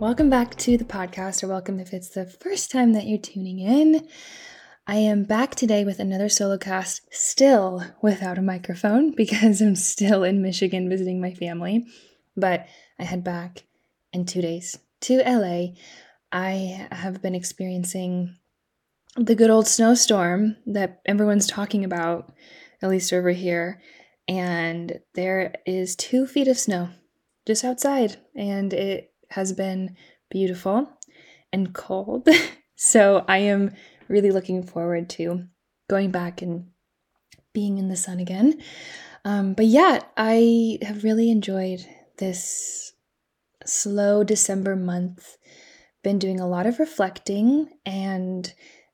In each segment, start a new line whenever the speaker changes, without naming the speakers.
Welcome back to the podcast, or welcome if it's the first time that you're tuning in. I am back today with another solo cast, still without a microphone because I'm still in Michigan visiting my family. But I head back in two days to LA. I have been experiencing the good old snowstorm that everyone's talking about, at least over here. And there is two feet of snow just outside, and it has been beautiful and cold. so I am really looking forward to going back and being in the sun again. Um, but yeah, I have really enjoyed this slow December month. Been doing a lot of reflecting and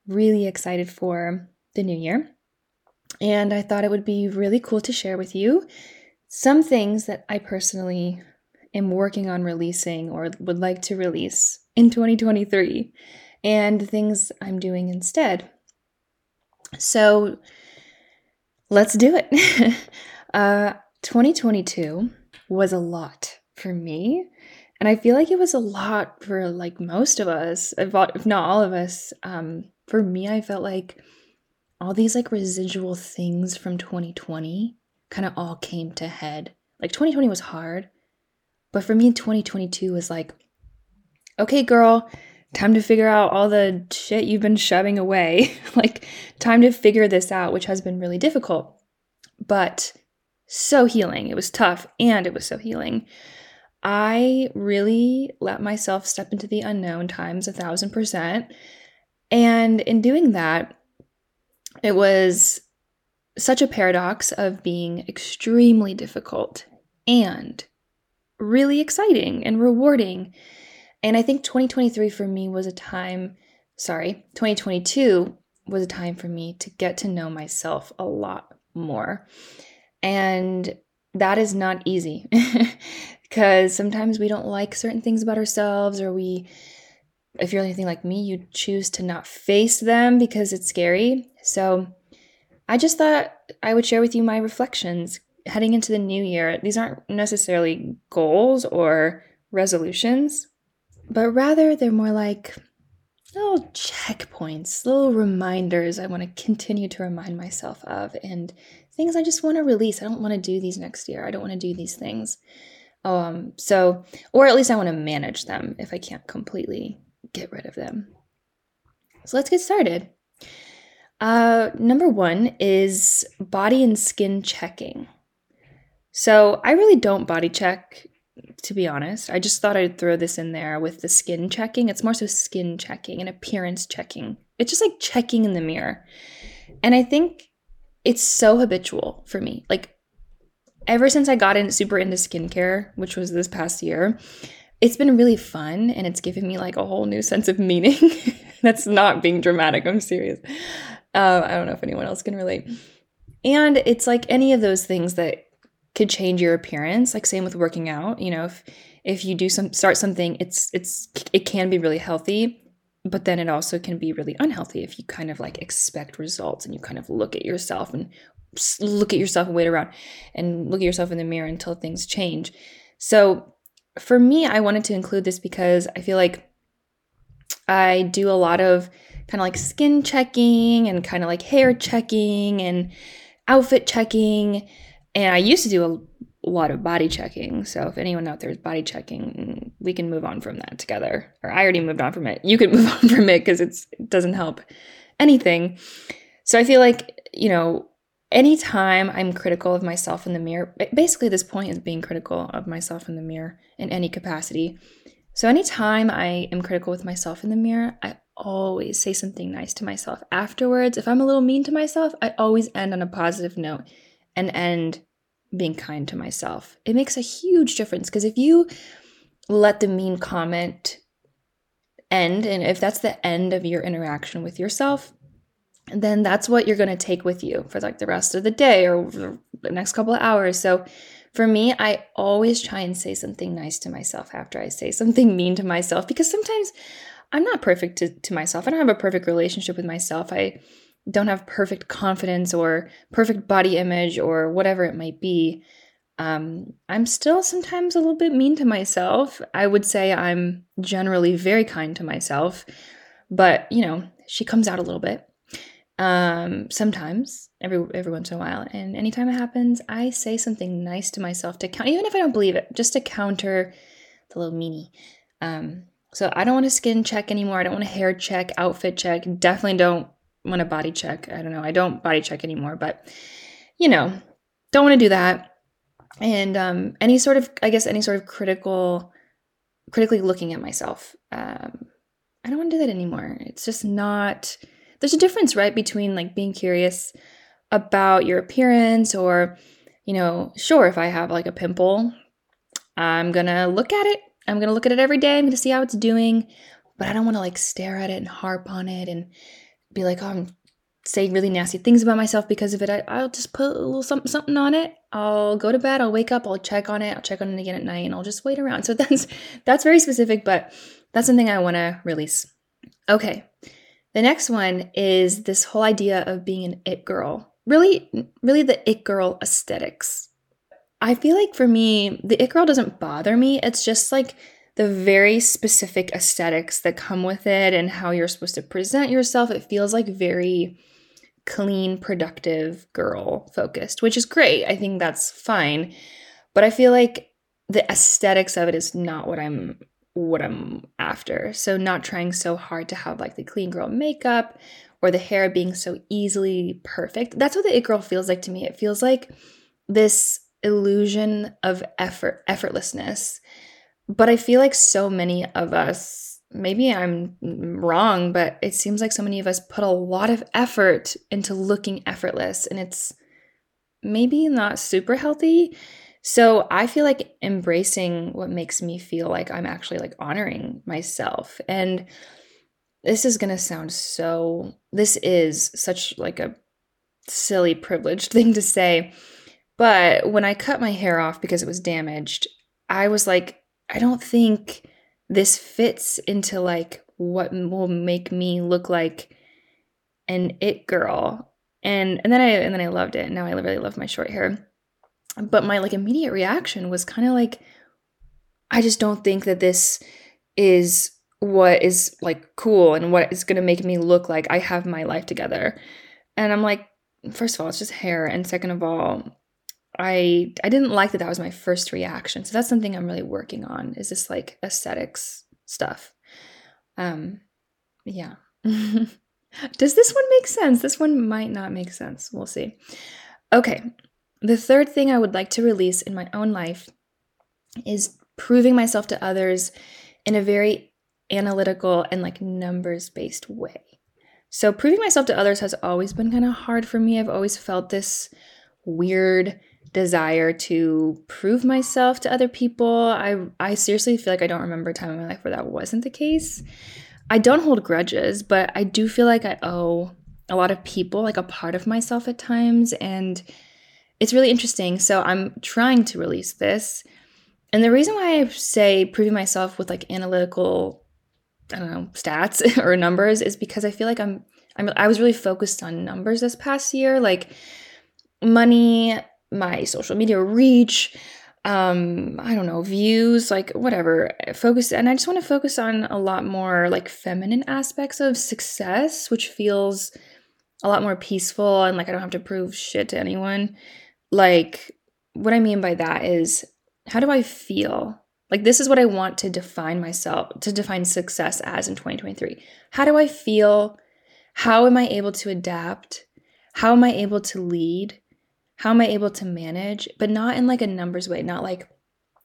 really excited for the new year. And I thought it would be really cool to share with you some things that I personally am working on releasing or would like to release in 2023 and things I'm doing instead. So let's do it. uh, 2022 was a lot for me. And I feel like it was a lot for like most of us, if not all of us. Um, for me, I felt like all these like residual things from 2020 kind of all came to head. Like 2020 was hard, but for me, 2022 was like, okay, girl, time to figure out all the shit you've been shoving away. like, time to figure this out, which has been really difficult, but so healing. It was tough and it was so healing. I really let myself step into the unknown times a thousand percent. And in doing that, it was such a paradox of being extremely difficult and really exciting and rewarding. And I think 2023 for me was a time, sorry, 2022 was a time for me to get to know myself a lot more. And that is not easy because sometimes we don't like certain things about ourselves, or we, if you're anything like me, you choose to not face them because it's scary. So I just thought I would share with you my reflections heading into the new year, these aren't necessarily goals or resolutions, but rather they're more like little checkpoints, little reminders I want to continue to remind myself of, and things I just want to release. I don't want to do these next year. I don't want to do these things. Um, so, or at least I want to manage them if I can't completely get rid of them. So let's get started. Uh, number one is body and skin checking. So I really don't body check, to be honest. I just thought I'd throw this in there with the skin checking. It's more so skin checking and appearance checking. It's just like checking in the mirror. And I think it's so habitual for me. Like ever since I got in super into skincare, which was this past year, it's been really fun and it's given me like a whole new sense of meaning. That's not being dramatic. I'm serious. Uh, I don't know if anyone else can relate. And it's like any of those things that could change your appearance like same with working out you know if if you do some start something it's it's it can be really healthy but then it also can be really unhealthy if you kind of like expect results and you kind of look at yourself and look at yourself and wait around and look at yourself in the mirror until things change. So for me i wanted to include this because i feel like i do a lot of kind of like skin checking and kind of like hair checking and outfit checking and I used to do a lot of body checking. So if anyone out there is body checking, we can move on from that together. Or I already moved on from it. You can move on from it because it doesn't help anything. So I feel like, you know, anytime I'm critical of myself in the mirror, basically this point is being critical of myself in the mirror in any capacity. So anytime I am critical with myself in the mirror, I always say something nice to myself afterwards. If I'm a little mean to myself, I always end on a positive note and end being kind to myself. It makes a huge difference because if you let the mean comment end, and if that's the end of your interaction with yourself, then that's what you're going to take with you for like the rest of the day or the next couple of hours. So for me, I always try and say something nice to myself after I say something mean to myself because sometimes I'm not perfect to, to myself. I don't have a perfect relationship with myself. I don't have perfect confidence or perfect body image or whatever it might be. Um, I'm still sometimes a little bit mean to myself. I would say I'm generally very kind to myself, but you know, she comes out a little bit um sometimes every every once in a while and anytime it happens i say something nice to myself to count even if i don't believe it just to counter the little meanie um so i don't want to skin check anymore i don't want to hair check outfit check definitely don't want to body check i don't know i don't body check anymore but you know don't want to do that and um any sort of i guess any sort of critical critically looking at myself um i don't want to do that anymore it's just not there's a difference, right, between like being curious about your appearance or, you know, sure, if I have like a pimple, I'm gonna look at it. I'm gonna look at it every day. I'm gonna see how it's doing, but I don't wanna like stare at it and harp on it and be like, oh, I'm saying really nasty things about myself because of it. I, will just put a little something, something on it. I'll go to bed. I'll wake up. I'll check on it. I'll check on it again at night, and I'll just wait around. So that's that's very specific, but that's something I want to release. Okay, the next one is this whole idea of being an it girl. Really, really the it girl aesthetics. I feel like for me, the it girl doesn't bother me. It's just like the very specific aesthetics that come with it and how you're supposed to present yourself. It feels like very clean, productive girl focused, which is great. I think that's fine. But I feel like the aesthetics of it is not what I'm what I'm after. So, not trying so hard to have like the clean girl makeup or the hair being so easily perfect. That's what the it girl feels like to me. It feels like this illusion of effort, effortlessness. But I feel like so many of us, maybe I'm wrong, but it seems like so many of us put a lot of effort into looking effortless and it's maybe not super healthy. So I feel like embracing what makes me feel like I'm actually like honoring myself. And this is going to sound so this is such like a silly privileged thing to say. But when I cut my hair off because it was damaged, I was like I don't think this fits into like what will make me look like an it girl. And and then I and then I loved it. Now I really love my short hair but my like immediate reaction was kind of like i just don't think that this is what is like cool and what is going to make me look like i have my life together and i'm like first of all it's just hair and second of all i i didn't like that that was my first reaction. So that's something i'm really working on is this like aesthetics stuff. Um yeah. Does this one make sense? This one might not make sense. We'll see. Okay. The third thing I would like to release in my own life is proving myself to others in a very analytical and like numbers based way. So, proving myself to others has always been kind of hard for me. I've always felt this weird desire to prove myself to other people. I I seriously feel like I don't remember a time in my life where that wasn't the case. I don't hold grudges, but I do feel like I owe a lot of people like a part of myself at times and it's really interesting. So I'm trying to release this. And the reason why I say proving myself with like analytical, I don't know, stats or numbers is because I feel like I'm, I'm I was really focused on numbers this past year, like money, my social media reach, um, I don't know, views, like whatever. Focus and I just want to focus on a lot more like feminine aspects of success, which feels a lot more peaceful and like I don't have to prove shit to anyone. Like, what I mean by that is, how do I feel? Like, this is what I want to define myself, to define success as in 2023. How do I feel? How am I able to adapt? How am I able to lead? How am I able to manage? But not in like a numbers way, not like,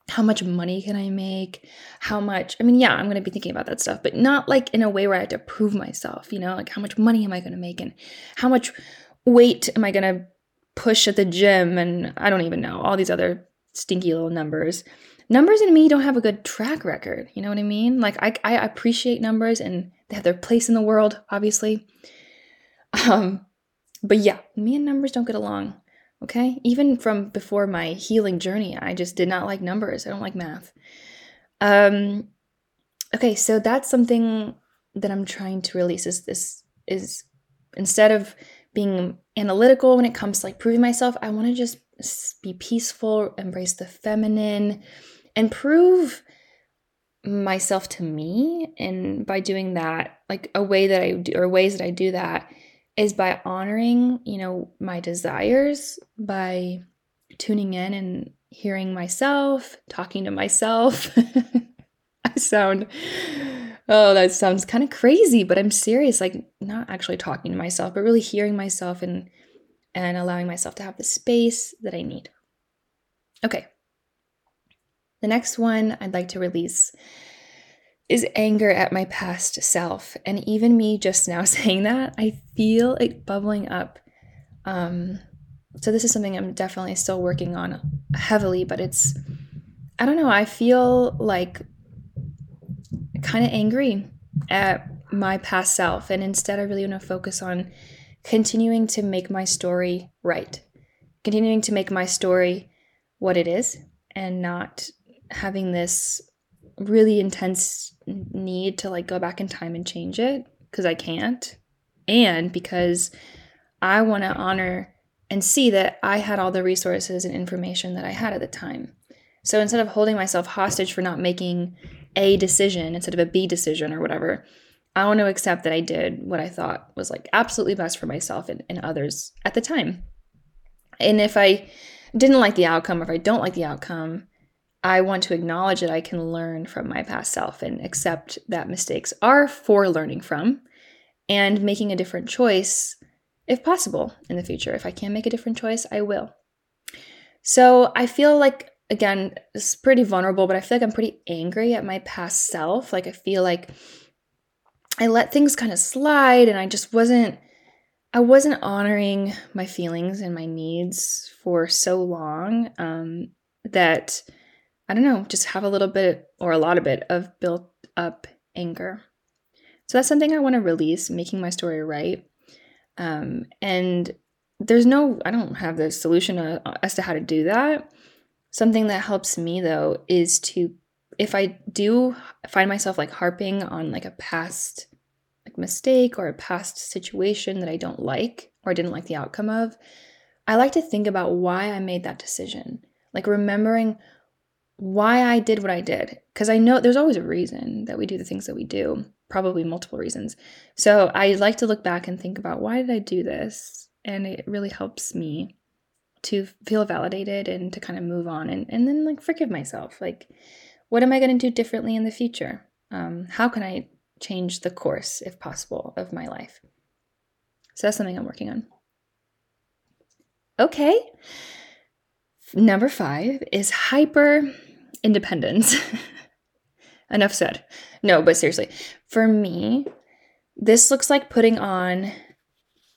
how much money can I make? How much? I mean, yeah, I'm going to be thinking about that stuff, but not like in a way where I have to prove myself, you know, like how much money am I going to make and how much weight am I going to push at the gym and I don't even know, all these other stinky little numbers. numbers and me don't have a good track record. You know what I mean? Like I, I appreciate numbers and they have their place in the world, obviously. Um, but yeah, me and numbers don't get along. Okay. Even from before my healing journey, I just did not like numbers. I don't like math. Um, okay. So that's something that I'm trying to release is this is instead of being analytical when it comes to like proving myself, I want to just be peaceful, embrace the feminine, and prove myself to me. And by doing that, like a way that I do, or ways that I do that is by honoring, you know, my desires, by tuning in and hearing myself, talking to myself. I sound, oh, that sounds kind of crazy, but I'm serious. Like, not actually talking to myself, but really hearing myself and and allowing myself to have the space that I need. Okay. The next one I'd like to release is anger at my past self. And even me just now saying that, I feel it bubbling up. Um, so this is something I'm definitely still working on heavily, but it's, I don't know, I feel like kind of angry at my past self. And instead, I really want to focus on continuing to make my story right, continuing to make my story what it is, and not having this really intense need to like go back in time and change it because I can't, and because I want to honor and see that I had all the resources and information that I had at the time. So instead of holding myself hostage for not making a decision instead of a B decision or whatever, I want to accept that I did what I thought was like absolutely best for myself and, and others at the time. And if I didn't like the outcome or if I don't like the outcome, I want to acknowledge that I can learn from my past self and accept that mistakes are for learning from and making a different choice if possible in the future. If I can make a different choice, I will. So I feel like, again, it's pretty vulnerable, but I feel like I'm pretty angry at my past self. Like I feel like I let things kind of slide and I just wasn't I wasn't honoring my feelings and my needs for so long um, that I don't know, just have a little bit or a lot of it of built up anger. So that's something I want to release, making my story right. Um, and there's no, I don't have the solution uh, as to how to do that. Something that helps me though is to if I do find myself like harping on like a past like mistake or a past situation that I don't like or didn't like the outcome of, I like to think about why I made that decision. Like remembering why I did what I did. Because I know there's always a reason that we do the things that we do, probably multiple reasons. So I like to look back and think about why did I do this? And it really helps me to feel validated and to kind of move on and, and then like forgive myself. Like, what am I going to do differently in the future? Um, how can I change the course, if possible, of my life? So that's something I'm working on. Okay. Number five is hyper independence. Enough said. No, but seriously, for me, this looks like putting on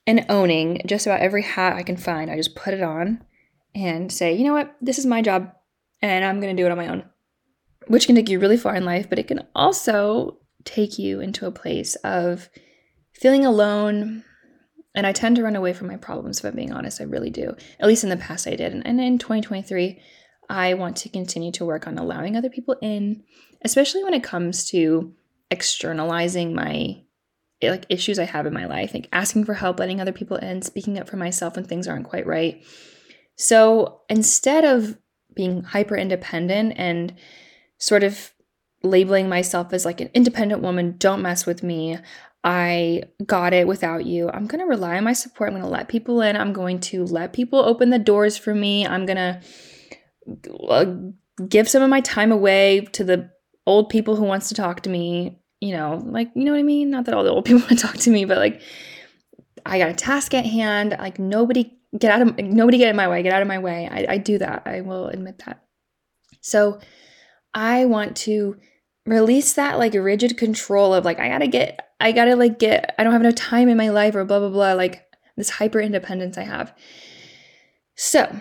and owning just about every hat I can find. I just put it on and say, you know what, this is my job and I'm going to do it on my own which can take you really far in life, but it can also take you into a place of feeling alone. And I tend to run away from my problems, if I'm being honest. I really do. At least in the past, I did. And, and in 2023, I want to continue to work on allowing other people in, especially when it comes to externalizing my like issues I have in my life, like asking for help, letting other people in, speaking up for myself when things aren't quite right. So instead of being hyper independent and sort of labeling myself as like an independent woman, don't mess with me. I got it without you. I'm going to rely on my support. I'm going to let people in. I'm going to let people open the doors for me. I'm going to Uh, give some of my time away to the old people who wants to talk to me, you know, like you know what I mean? Not that all the old people want to talk to me, but like I got a task at hand. Like nobody get out of nobody get in my way. Get out of my way. I, I do that. I will admit that. So I want to release that like rigid control of like I gotta get I gotta like get I don't have enough time in my life or blah blah blah like this hyper independence I have. So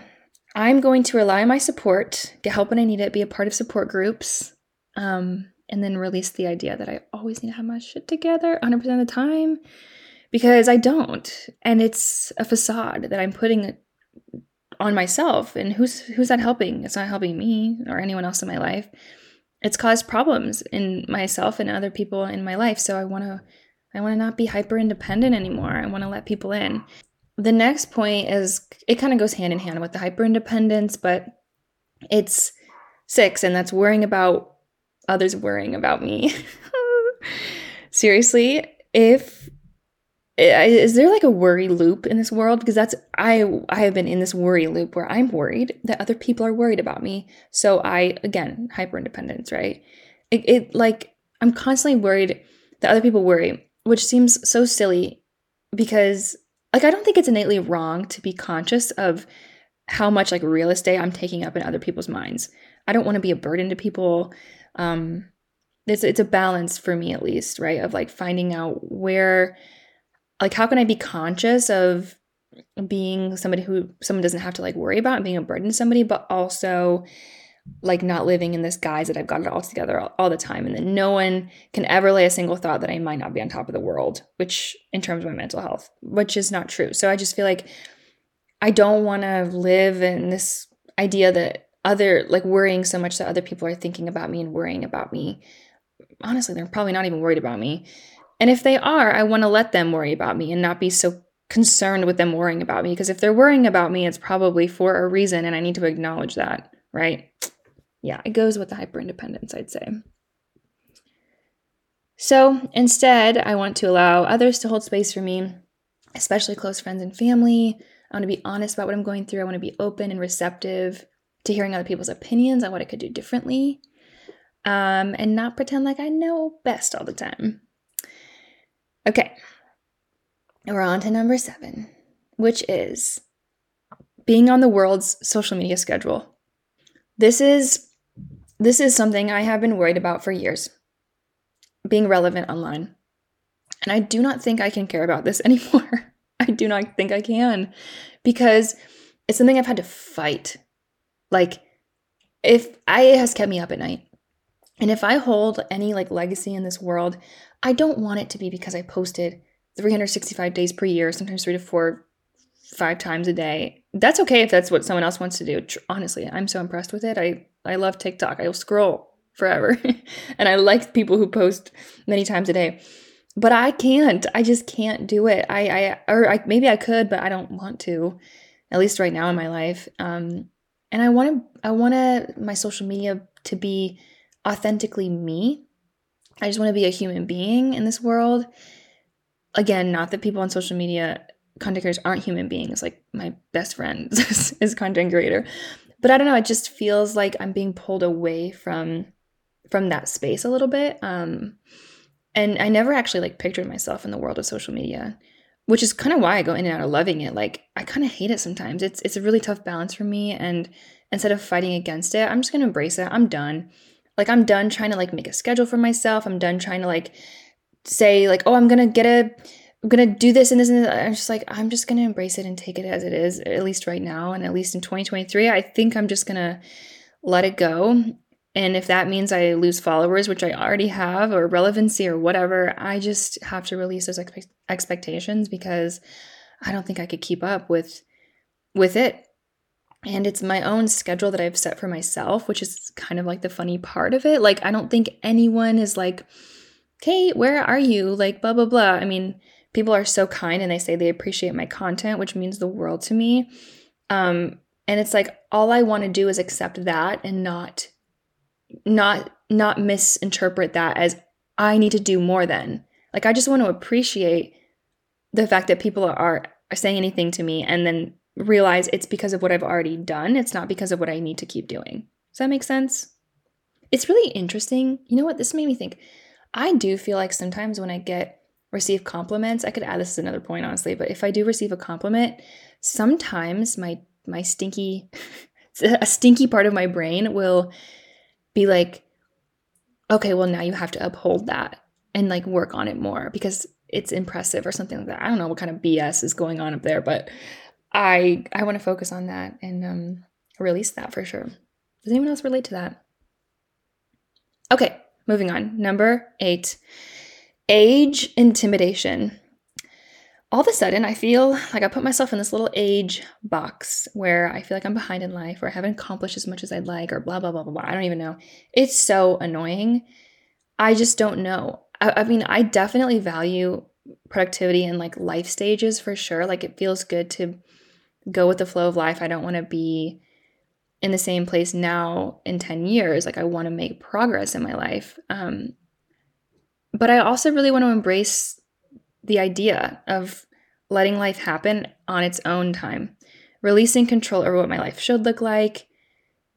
I'm going to rely on my support, get help when I need it, be a part of support groups, um, and then release the idea that I always need to have my shit together 100% of the time because I don't. And it's a facade that I'm putting on myself. And who's who's that helping? It's not helping me or anyone else in my life. It's caused problems in myself and other people in my life. So I want to I want to not be hyper independent anymore. I want to let people in. The next point is it kind of goes hand in hand with the hyper independence, but it's six, and that's worrying about others worrying about me. Seriously, if eh, is there like a worry loop in this world? Because that's i i have been in this worry loop where i'm worried that other people are worried about me. So i again hyper independence right? It, it like i'm constantly worried that other people worry which seems so silly because like I don't think it's innately wrong to be conscious of how much like real estate I'm taking up in other people's minds. I don't want to be a burden to people. Um it's it's a balance for me at least, right? Of like finding out where like how can I be conscious of being somebody who someone doesn't have to like worry about and being a burden to somebody, but also like not living in this guise that I've got it all together all, all, the time and that no one can ever lay a single thought that I might not be on top of the world, which in terms of my mental health, which is not true. So I just feel like I don't want to live in this idea that other like worrying so much that other people are thinking about me and worrying about me. Honestly, they're probably not even worried about me. And if they are, I want to let them worry about me and not be so concerned with them worrying about me because if they're worrying about me, it's probably for a reason and I need to acknowledge that, right? Yeah, it goes with the hyper independence, I'd say. So instead, I want to allow others to hold space for me, especially close friends and family. I want to be honest about what I'm going through. I want to be open and receptive to hearing other people's opinions on what I could do differently, um, and not pretend like I know best all the time. Okay, we're on to number seven, which is being on the world's social media schedule. This is this is something I have been worried about for years being relevant online. And I do not think I can care about this anymore. I do not think I can because it's something I've had to fight. Like, if I has kept me up at night. And if I hold any like legacy in this world, I don't want it to be because I posted 365 days per year, sometimes three to four, five times a day. That's okay if that's what someone else wants to do. Honestly, I'm so impressed with it. I I love TikTok. I will scroll forever. and I like people who post many times a day. But I can't. I just can't do it. I I or I, maybe I could, but I don't want to. At least right now in my life. Um and I want to I want to my social media to be authentically me. I just want to be a human being in this world. Again, not that people on social media content creators aren't human beings. Like my best friend is content creator but I don't know, it just feels like I'm being pulled away from from that space a little bit. Um and I never actually like pictured myself in the world of social media, which is kind of why I go in and out of loving it. Like I kind of hate it sometimes. It's it's a really tough balance for me and instead of fighting against it, I'm just to embrace it. I'm done. Like I'm done trying to like make a schedule for myself. I'm done trying to like say like, "Oh, I'm to get a I'm gonna do this and this and this. I'm just like, I'm just gonna embrace it and take it as it is, at least right now, and at least in 2023. I think I'm just gonna let it go. And if that means I lose followers, which I already have, or relevancy or whatever, I just have to release those expe- expectations because I don't think I could keep up with with it. And it's my own schedule that I've set for myself, which is kind of like the funny part of it. Like, I don't think anyone is like, Kate, where are you? Like, blah, blah, blah. I mean, people are so kind and they say they appreciate my content, which means the world to me. Um, and it's like all I want to do is accept that and not not not misinterpret that as I need to do more than. Like I just want to appreciate the fact that people are, are saying anything to me and then realize it's because of what I've already done. It's not because of what I need to keep doing. Does that make sense? It's really interesting. You know what? This made me think. I do feel like sometimes when I get receive compliments, I could add this as another point, honestly, but if I do receive a compliment, sometimes my my stinky a stinky part of my brain will be like, okay, well now you have to uphold that and like work on it more because it's impressive or something like that. I don't know what kind of BS is going on up there, but I I want to focus on that and um release that for sure. Does anyone else relate to that? Okay, moving on. Number eight age intimidation. All of a sudden, I feel like I put myself in this little age box where I feel like I'm behind in life or I haven't accomplished as much as I'd like or blah, blah, blah, blah, blah. I don't even know. It's so annoying. I just don't know. I, I mean, I definitely value productivity and like life stages for sure. Like it feels good to go with the flow of life. I don't want to be in the same place now in 10 years. Like I want to make progress in my life. Um, but I also really want to embrace the idea of letting life happen on its own time, releasing control over what my life should look like.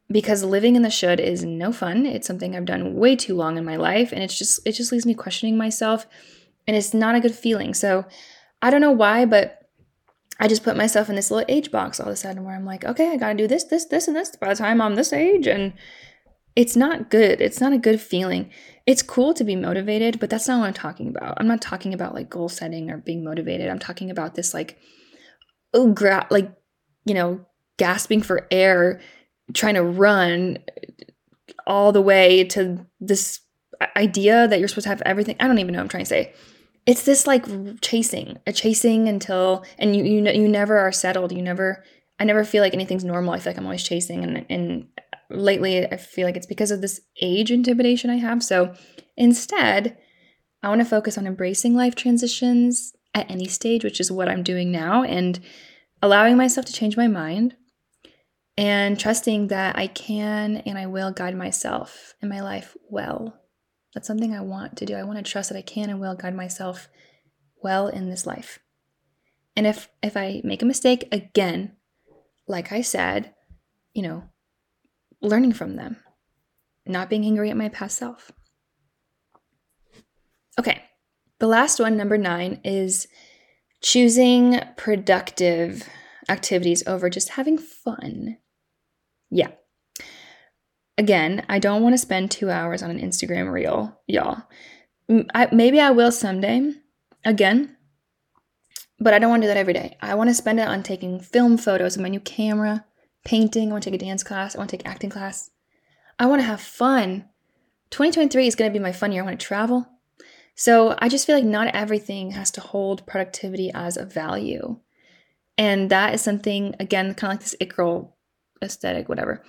Because living in the should is no fun. It's something I've done way too long in my life, and it's just it just leaves me questioning myself, and it's not a good feeling. So I don't know why, but I just put myself in this little age box all of a sudden where I'm like, okay, I got to do this, this, this, and this by the time I'm this age. And it's not good. It's not a good feeling. It's cool to be motivated, but that's not what I'm talking about. I'm not talking about like goal setting or being motivated. I'm talking about this like, oh, gra- like, you know, gasping for air, trying to run all the way to this idea that you're supposed to have everything. I don't even know what I'm trying to say it's this like chasing, a chasing until and you you you never are settled. You never I never feel like anything's normal. I feel like I'm always chasing and and lately I feel like it's because of this age intimidation I have. So instead, I want to focus on embracing life transitions at any stage, which is what I'm doing now and allowing myself to change my mind and trusting that I can and I will guide myself in my life well. That's something I want to do. I want to trust that I can and will guide myself well in this life. And if if I make a mistake again, like I said, you know, learning from them, not being angry at my past self. Okay. The last one, number 9, is choosing productive activities over just having fun. Yeah, again, I don't want to spend two hours on an Instagram reel, y'all. I, maybe I will someday, again, but I don't want to do that every day. I want to spend it on taking film photos of my new camera, painting. I want to take a dance class. I want to take acting class. I want to have fun. 2023 is going to be my fun year. I want to travel. So I just feel like not everything has to hold productivity as a value. And that is something, again, kind of like this it girl aesthetic, whatever.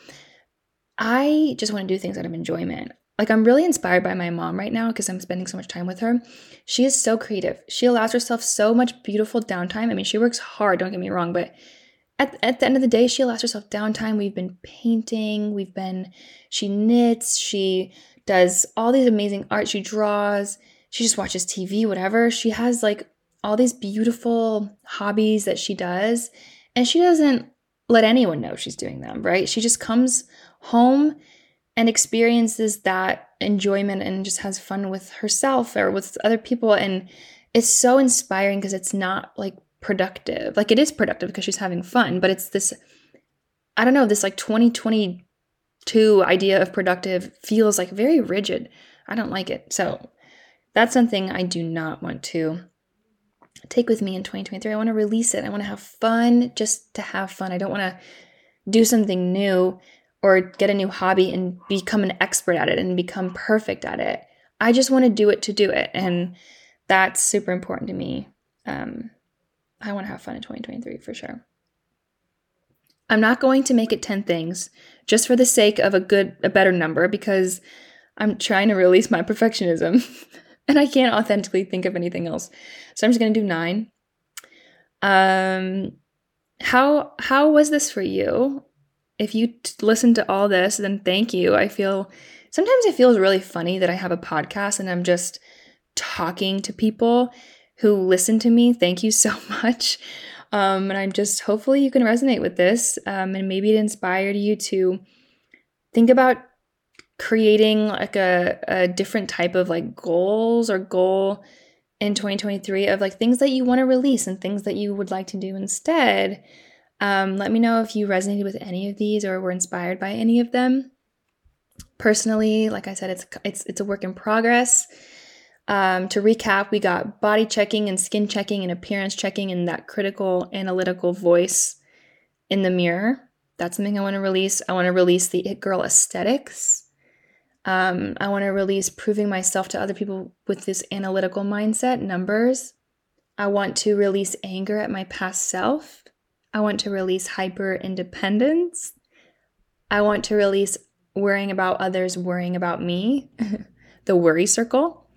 I just want to do things out of enjoyment. Like, I'm really inspired by my mom right now because I'm spending so much time with her. She is so creative. She allows herself so much beautiful downtime. I mean, she works hard, don't get me wrong, but at, at the end of the day, she allows herself downtime. We've been painting, we've been, she knits, she does all these amazing art, she draws, she just watches TV, whatever. She has like all these beautiful hobbies that she does, and she doesn't let anyone know she's doing them, right? She just comes home and experiences that enjoyment and just has fun with herself or with other people. And it's so inspiring because it's not like productive. Like it is productive because she's having fun, but it's this, I don't know, this like 2022 idea of productive feels like very rigid. I don't like it. So that's something I do not want to take with me in 2023. I want to release it. I want to have fun just to have fun. I don't want to do something new or get a new hobby and become an expert at it and become perfect at it. I just want to do it to do it. And that's super important to me. Um, I want to have fun in 2023 for sure. I'm not going to make it 10 things just for the sake of a good, a better number because I'm trying to release my perfectionism and I can't authentically think of anything else. So I'm just going to do nine. Um, how how was this for you? if you t- listen to all this, then thank you. I feel sometimes it feels really funny that I have a podcast and I'm just talking to people who listen to me. Thank you so much. Um, and I'm just hopefully you can resonate with this um, and maybe it inspired you to think about creating like a, a different type of like goals or goal in 2023 of like things that you want to release and things that you would like to do instead um, let me know if you resonated with any of these or were inspired by any of them. Personally, like I said, it's it's it's a work in progress. Um, to recap, we got body checking and skin checking and appearance checking and that critical analytical voice in the mirror. That's something I want to release. I want to release the it girl aesthetics. Um, I want to release proving myself to other people with this analytical mindset, numbers. I want to release anger at my past self. I want to release hyper independence. I want to release worrying about others, worrying about me, the worry circle.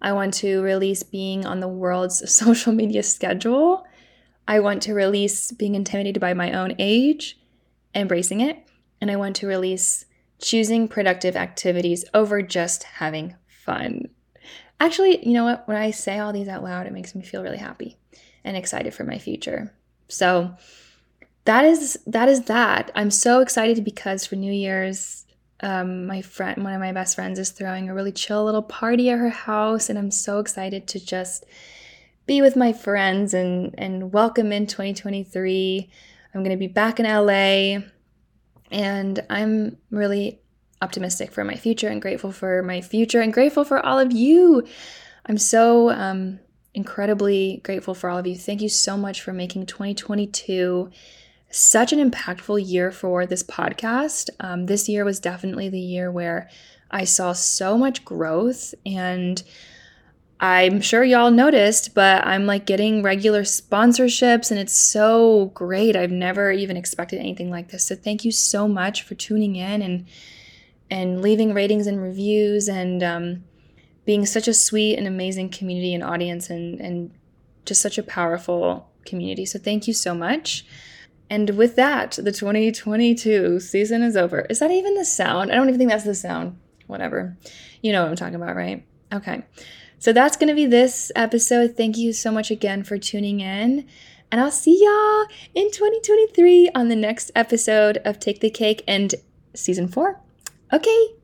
I want to release being on the world's social media schedule. I want to release being intimidated by my own age, embracing it. And I want to release choosing productive activities over just having fun. Actually, you know what? When I say all these out loud, it makes me feel really happy and excited for my future. So that is that is that. I'm so excited because for New Year's, um, my friend, one of my best friends, is throwing a really chill little party at her house, and I'm so excited to just be with my friends and and welcome in 2023. I'm gonna be back in LA, and I'm really optimistic for my future and grateful for my future and grateful for all of you. I'm so um, incredibly grateful for all of you. Thank you so much for making 2022 such an impactful year for this podcast. Um, this year was definitely the year where I saw so much growth and I'm sure y'all noticed, but I'm like getting regular sponsorships and it's so great. I've never even expected anything like this. So thank you so much for tuning in and and leaving ratings and reviews and um, being such a sweet and amazing community and audience and and just such a powerful community. So thank you so much. And with that, the 2022 season is over. Is that even the sound? I don't even think that's the sound. Whatever. You know what I'm talking about, right? Okay. So that's going to be this episode. Thank you so much again for tuning in. And I'll see y'all in 2023 on the next episode of Take the Cake and season four. Okay.